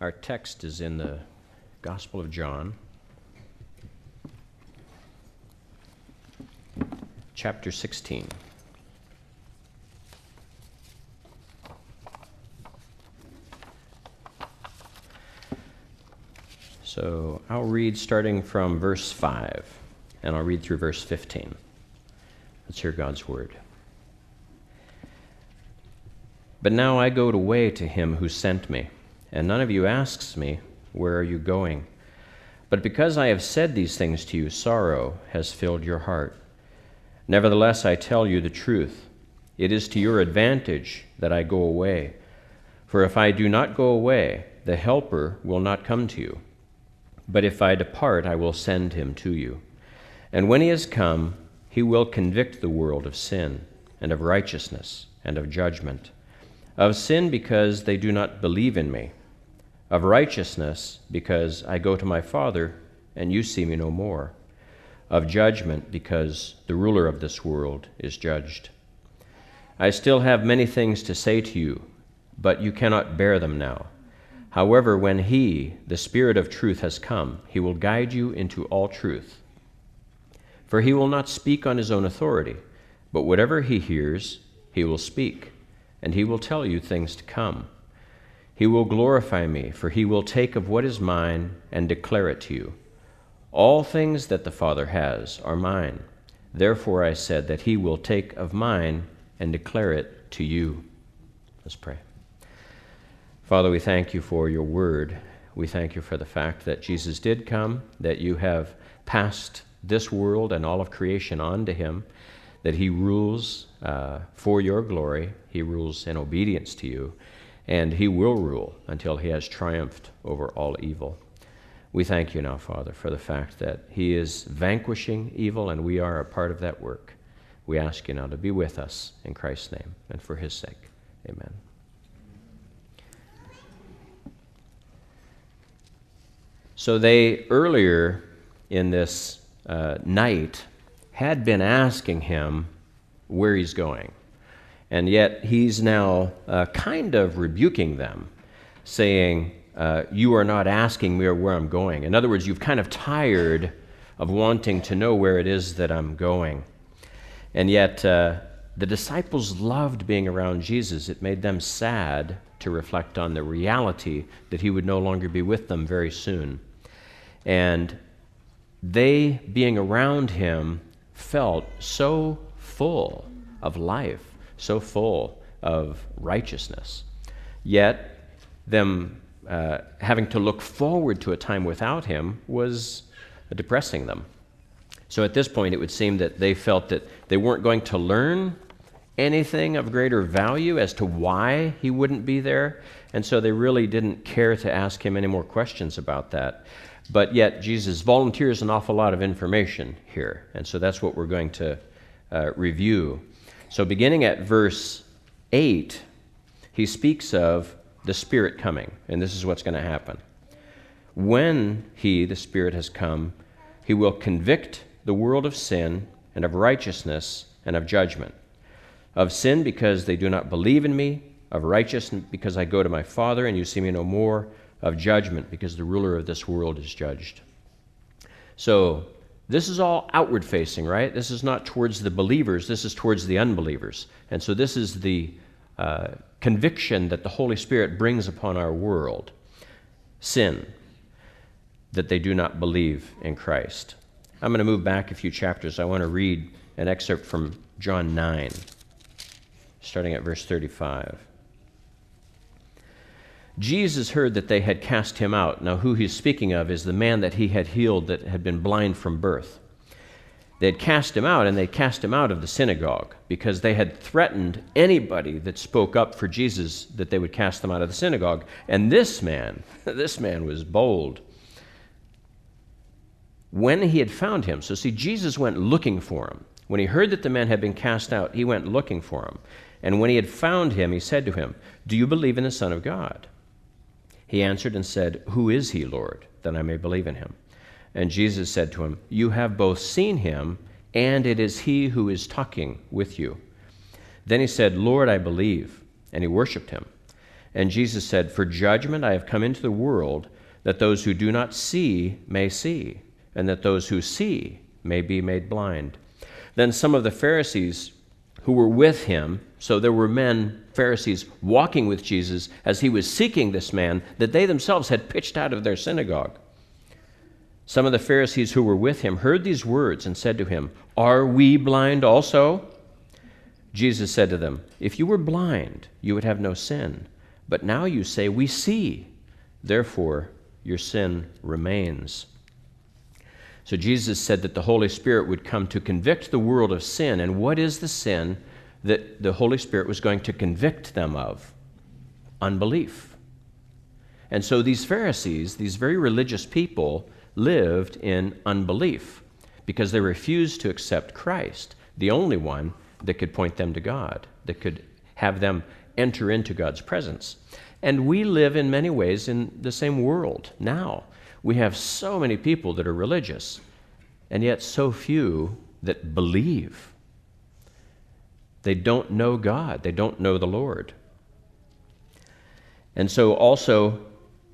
Our text is in the Gospel of John, chapter 16. So I'll read starting from verse 5, and I'll read through verse 15. Let's hear God's word. But now I go away to him who sent me, and none of you asks me, Where are you going? But because I have said these things to you, sorrow has filled your heart. Nevertheless, I tell you the truth. It is to your advantage that I go away. For if I do not go away, the Helper will not come to you. But if I depart, I will send him to you. And when he has come, he will convict the world of sin, and of righteousness, and of judgment. Of sin, because they do not believe in me. Of righteousness, because I go to my Father, and you see me no more. Of judgment, because the ruler of this world is judged. I still have many things to say to you, but you cannot bear them now. However, when He, the Spirit of truth, has come, He will guide you into all truth. For He will not speak on His own authority, but whatever He hears, He will speak, and He will tell you things to come. He will glorify me, for He will take of what is mine and declare it to you. All things that the Father has are mine. Therefore I said that He will take of mine and declare it to you. Let's pray. Father, we thank you for your word. We thank you for the fact that Jesus did come, that you have passed this world and all of creation on to him, that he rules uh, for your glory, he rules in obedience to you, and he will rule until he has triumphed over all evil. We thank you now, Father, for the fact that he is vanquishing evil and we are a part of that work. We ask you now to be with us in Christ's name and for his sake. Amen. So they earlier in this uh, night had been asking him where he's going. And yet he's now uh, kind of rebuking them, saying, uh, You are not asking me where I'm going. In other words, you've kind of tired of wanting to know where it is that I'm going. And yet uh, the disciples loved being around Jesus. It made them sad to reflect on the reality that he would no longer be with them very soon. And they, being around him, felt so full of life, so full of righteousness. Yet, them uh, having to look forward to a time without him was depressing them. So at this point, it would seem that they felt that they weren't going to learn anything of greater value as to why he wouldn't be there. And so they really didn't care to ask him any more questions about that. But yet, Jesus volunteers an awful lot of information here. And so that's what we're going to uh, review. So, beginning at verse 8, he speaks of the Spirit coming. And this is what's going to happen. When he, the Spirit, has come, he will convict the world of sin and of righteousness and of judgment. Of sin, because they do not believe in me, of righteousness, because I go to my Father and you see me no more of judgment because the ruler of this world is judged. So, this is all outward facing, right? This is not towards the believers, this is towards the unbelievers. And so, this is the uh, conviction that the Holy Spirit brings upon our world sin, that they do not believe in Christ. I'm going to move back a few chapters. I want to read an excerpt from John 9, starting at verse 35. Jesus heard that they had cast him out. Now, who he's speaking of is the man that he had healed that had been blind from birth. They had cast him out, and they cast him out of the synagogue because they had threatened anybody that spoke up for Jesus that they would cast them out of the synagogue. And this man, this man was bold. When he had found him, so see, Jesus went looking for him. When he heard that the man had been cast out, he went looking for him. And when he had found him, he said to him, Do you believe in the Son of God? He answered and said, Who is he, Lord, that I may believe in him? And Jesus said to him, You have both seen him, and it is he who is talking with you. Then he said, Lord, I believe. And he worshiped him. And Jesus said, For judgment I have come into the world, that those who do not see may see, and that those who see may be made blind. Then some of the Pharisees who were with him, so there were men, Pharisees, walking with Jesus as he was seeking this man that they themselves had pitched out of their synagogue. Some of the Pharisees who were with him heard these words and said to him, Are we blind also? Jesus said to them, If you were blind, you would have no sin. But now you say, We see. Therefore, your sin remains. So Jesus said that the Holy Spirit would come to convict the world of sin. And what is the sin that the Holy Spirit was going to convict them of? Unbelief. And so these Pharisees, these very religious people, lived in unbelief because they refused to accept Christ, the only one that could point them to God, that could have them enter into God's presence. And we live in many ways in the same world now. We have so many people that are religious, and yet so few that believe. They don't know God, they don't know the Lord. And so, also,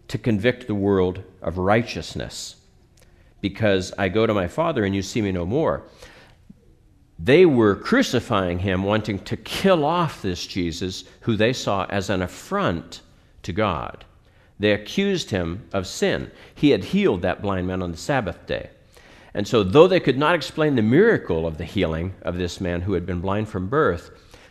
to convict the world of righteousness, because I go to my Father and you see me no more. They were crucifying him, wanting to kill off this Jesus, who they saw as an affront to God. They accused him of sin. He had healed that blind man on the Sabbath day. And so, though they could not explain the miracle of the healing of this man who had been blind from birth,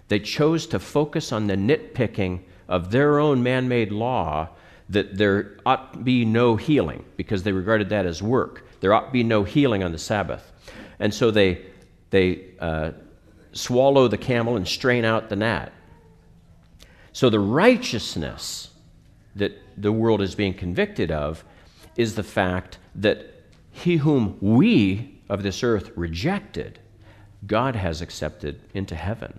they chose to focus on the nitpicking of their own man made law that there ought to be no healing because they regarded that as work. There ought to be no healing on the Sabbath. And so they, they uh, swallow the camel and strain out the gnat. So the righteousness that the world is being convicted of is the fact that he whom we of this earth rejected, God has accepted into heaven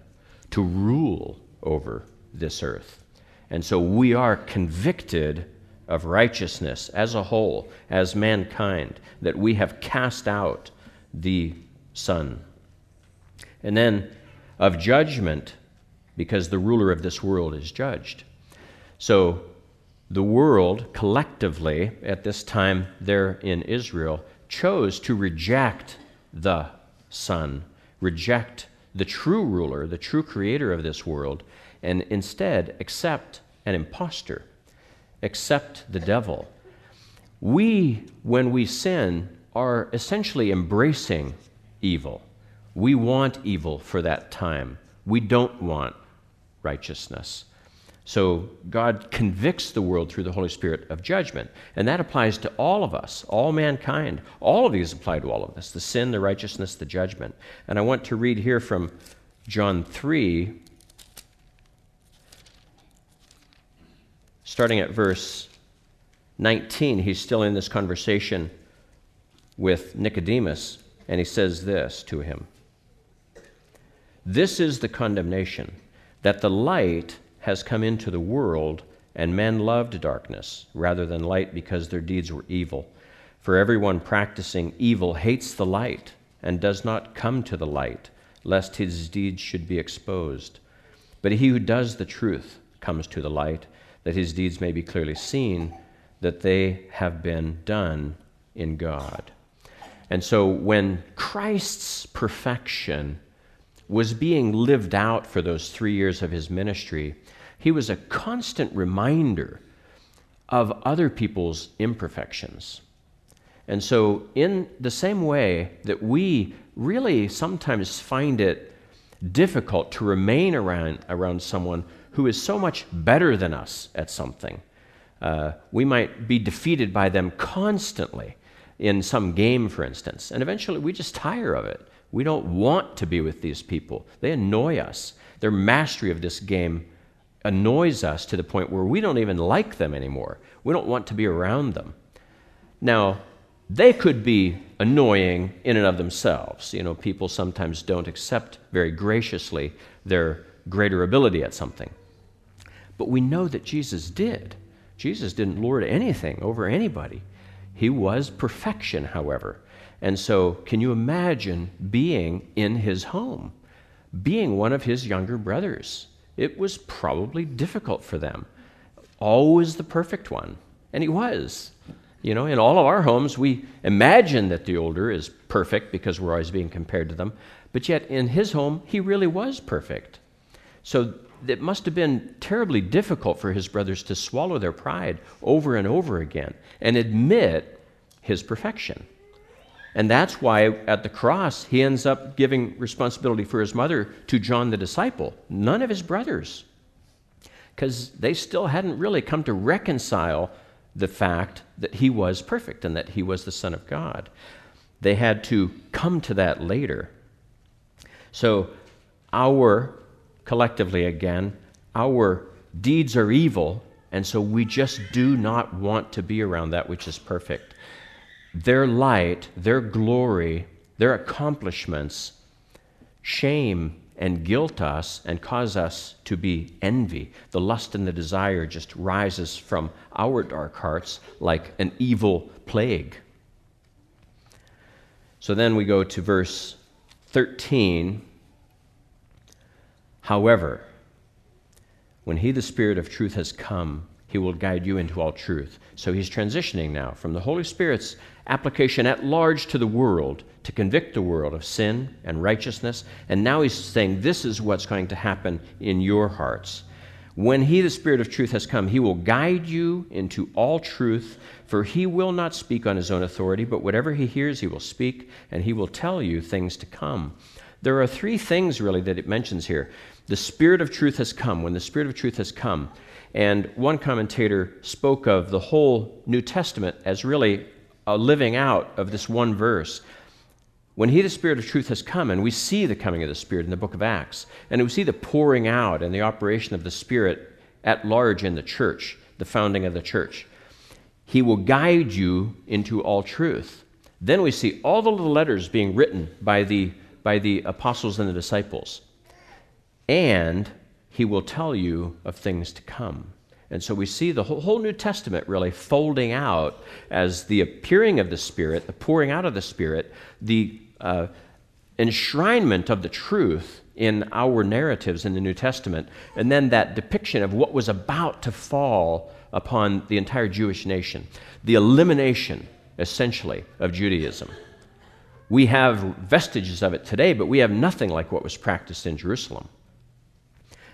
to rule over this earth. And so we are convicted of righteousness as a whole, as mankind, that we have cast out the Son. And then of judgment, because the ruler of this world is judged. So the world collectively at this time there in Israel chose to reject the Son, reject the true ruler, the true creator of this world, and instead accept an impostor, accept the devil. We, when we sin, are essentially embracing evil. We want evil for that time. We don't want righteousness. So God convicts the world through the Holy Spirit of judgment. And that applies to all of us, all mankind. All of these apply to all of us the sin, the righteousness, the judgment. And I want to read here from John 3, starting at verse 19. He's still in this conversation with Nicodemus, and he says this to him This is the condemnation, that the light has come into the world, and men loved darkness rather than light because their deeds were evil. For everyone practicing evil hates the light and does not come to the light, lest his deeds should be exposed. But he who does the truth comes to the light, that his deeds may be clearly seen, that they have been done in God. And so when Christ's perfection was being lived out for those three years of his ministry, he was a constant reminder of other people's imperfections. And so, in the same way that we really sometimes find it difficult to remain around, around someone who is so much better than us at something, uh, we might be defeated by them constantly in some game, for instance, and eventually we just tire of it. We don't want to be with these people, they annoy us. Their mastery of this game annoys us to the point where we don't even like them anymore. We don't want to be around them. Now, they could be annoying in and of themselves. You know, people sometimes don't accept very graciously their greater ability at something. But we know that Jesus did. Jesus didn't lord anything over anybody. He was perfection, however. And so, can you imagine being in his home, being one of his younger brothers? It was probably difficult for them. always the perfect one. And he was. You know, in all of our homes, we imagine that the older is perfect because we're always being compared to them. But yet, in his home, he really was perfect. So it must have been terribly difficult for his brothers to swallow their pride over and over again and admit his perfection. And that's why at the cross, he ends up giving responsibility for his mother to John the disciple, none of his brothers, because they still hadn't really come to reconcile the fact that he was perfect and that he was the Son of God. They had to come to that later. So, our, collectively again, our deeds are evil, and so we just do not want to be around that which is perfect. Their light, their glory, their accomplishments shame and guilt us and cause us to be envy. The lust and the desire just rises from our dark hearts like an evil plague. So then we go to verse 13. However, when he, the Spirit of truth, has come, he will guide you into all truth. So he's transitioning now from the Holy Spirit's application at large to the world to convict the world of sin and righteousness. And now he's saying, This is what's going to happen in your hearts. When he, the Spirit of truth, has come, he will guide you into all truth, for he will not speak on his own authority, but whatever he hears, he will speak, and he will tell you things to come. There are three things, really, that it mentions here. The Spirit of truth has come. When the Spirit of truth has come, and one commentator spoke of the whole New Testament as really a living out of this one verse. When He, the Spirit of truth, has come, and we see the coming of the Spirit in the book of Acts, and we see the pouring out and the operation of the Spirit at large in the church, the founding of the church, He will guide you into all truth. Then we see all the little letters being written by the, by the apostles and the disciples. And he will tell you of things to come. And so we see the whole, New Testament really folding out as the appearing of the Spirit, the pouring out of the Spirit, the uh, enshrinement of the truth in our narratives in the New Testament, and then that depiction of what was about to fall upon the entire Jewish nation, the elimination, essentially, of Judaism. We have vestiges of it today, but we have nothing like what was practiced in Jerusalem.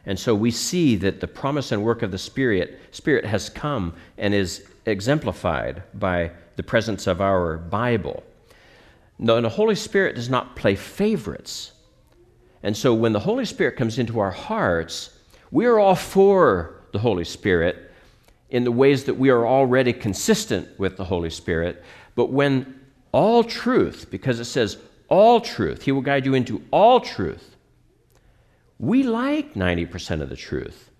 And so we see that the promise and work of the Spirit, Spirit has come and is exemplified by the presence of our Bible. No, the Holy Spirit does not play favorites. And so when the Holy Spirit comes into our hearts, we are all for the Holy Spirit in the ways that we are already consistent with the Holy Spirit. But when all truth, because it says all truth, He will guide you into all truth, we like 90% of the truth,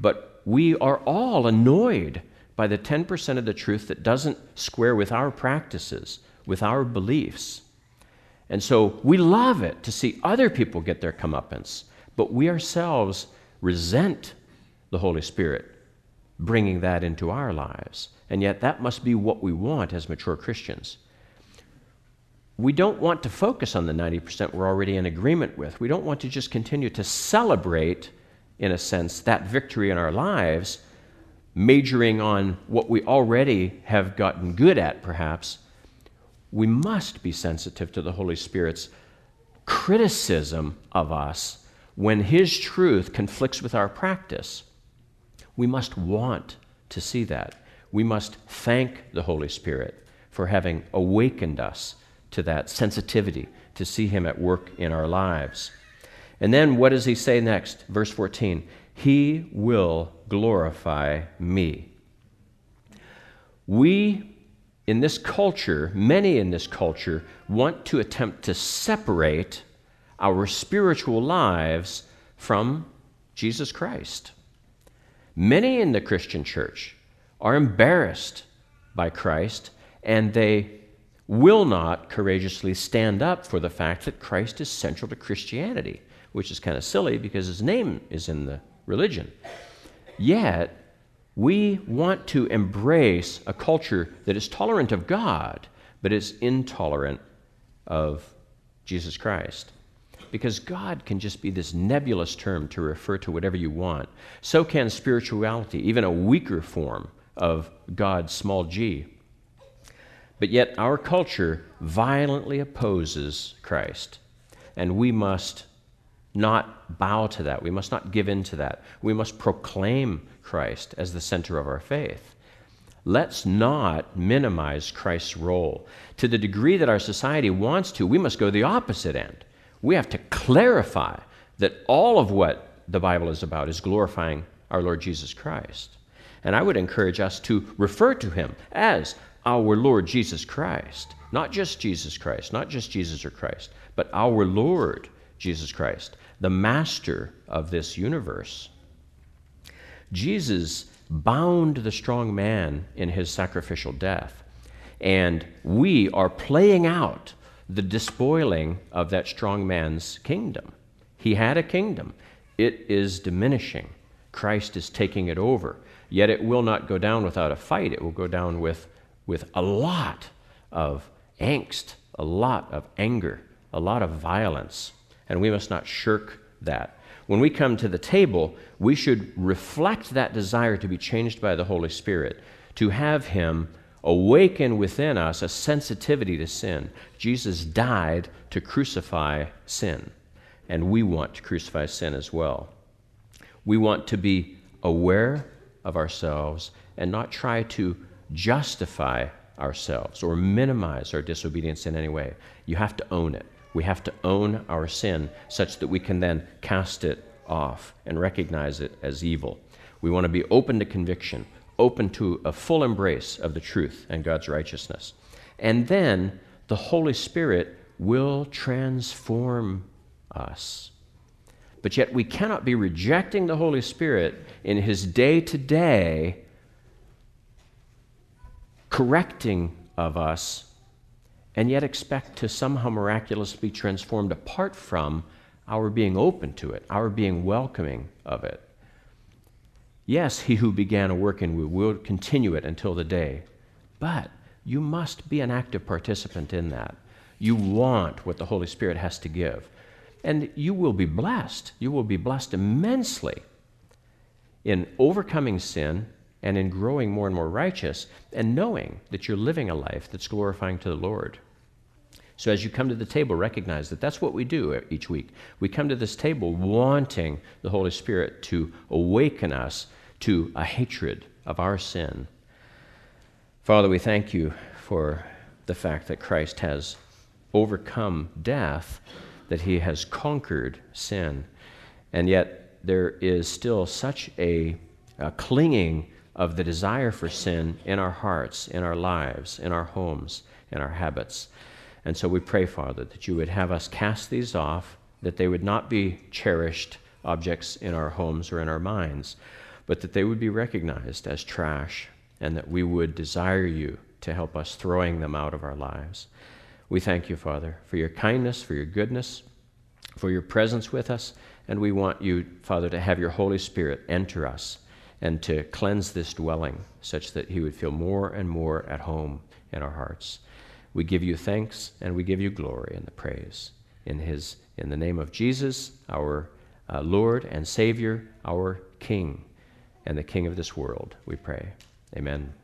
but we are all annoyed by the 10% of the truth that doesn't square with our practices, with our beliefs. And so we love it to see other people get their comeuppance, but we ourselves resent the Holy Spirit bringing that into our lives. And yet, that must be what we want as mature Christians we don't want to focus on the 90% we're already in agreement with. We don't want to just continue to celebrate, in a sense, that victory in our lives, majoring on what we already have gotten good at, perhaps. We must be sensitive to the Holy Spirit's criticism of us when His truth conflicts with our practice. We must want to see that. We must thank the Holy Spirit for having awakened us to that sensitivity to see Him at work in our lives. And then what does He say next? Verse 14 He will glorify me. We in this culture, many in this culture, want to attempt to separate our spiritual lives from Jesus Christ. Many in the Christian church are embarrassed by Christ and they will not courageously stand up for the fact that Christ is central to Christianity, which is kind of silly because his name is in the religion. Yet, we want to embrace a culture that is tolerant of God, but is intolerant of Jesus Christ. because God can just be this nebulous term to refer to whatever you want. So can spirituality, even a weaker form of God, small g. But yet, our culture violently opposes Christ, and we must not bow to that. We must not give in to that. We must proclaim Christ as the center of our faith. Let's not minimize Christ's role. To the degree that our society wants to, we must go the opposite end. We have to clarify that all of what the Bible is about is glorifying our Lord Jesus Christ. And I would encourage us to refer to him as our Lord Jesus Christ. Not just Jesus Christ, not just Jesus or Christ, but our Lord Jesus Christ, the master of this universe. Jesus bound the strong man in his sacrificial death. And we are playing out the despoiling of that strong man's kingdom. He had a kingdom, it is diminishing. Christ is taking it over. Yet it will not go down without a fight, it will go down with, with a lot of angst, a lot of anger, a lot of violence. And we must not shirk that. When we come to the table, we should reflect that desire to be changed by the Holy Spirit, to have Him awaken within us a sensitivity to sin. Jesus died to crucify sin, and we want to crucify sin as well. We want to be aware of ourselves and not try to justify ourselves or minimize our disobedience in any way. You have to own it. We have to own our sin such that we can then cast it off and recognize it as evil. We want to be open to conviction, open to a full embrace of the truth and God's righteousness. And then the Holy Spirit will transform us. But yet we cannot be rejecting the Holy Spirit in his day to day correcting of us and yet expect to somehow miraculously be transformed apart from our being open to it, our being welcoming of it. Yes, he who began a work in you will continue it until the day, but you must be an active participant in that. You want what the Holy Spirit has to give. And you will be blessed. You will be blessed immensely in overcoming sin and in growing more and more righteous and knowing that you're living a life that's glorifying to the Lord. So as you come to the table, recognize that that's what we do each week. We come to this table wanting the Holy Spirit to awaken us to a hatred of our sin. Father, we thank you for the fact that Christ has overcome death, that he has conquered sin. And yet there is still such a, a clinging of the desire for sin in our hearts, in our lives, in our homes, in our habits. And so we pray, Father, that you would have us cast these off, that they would not be cherished objects in our homes or in our minds, but that they would be recognized as trash, and that we would desire you to help us throwing them out of our lives. We thank you, Father, for your kindness, for your goodness, for your presence with us, and we want you, Father, to have your Holy Spirit enter us and to cleanse this dwelling such that he would feel more and more at home in our hearts. We give you thanks and we give you glory and the praise. In, his, in the name of Jesus, our uh, Lord and Savior, our King, and the King of this world, we pray. Amen.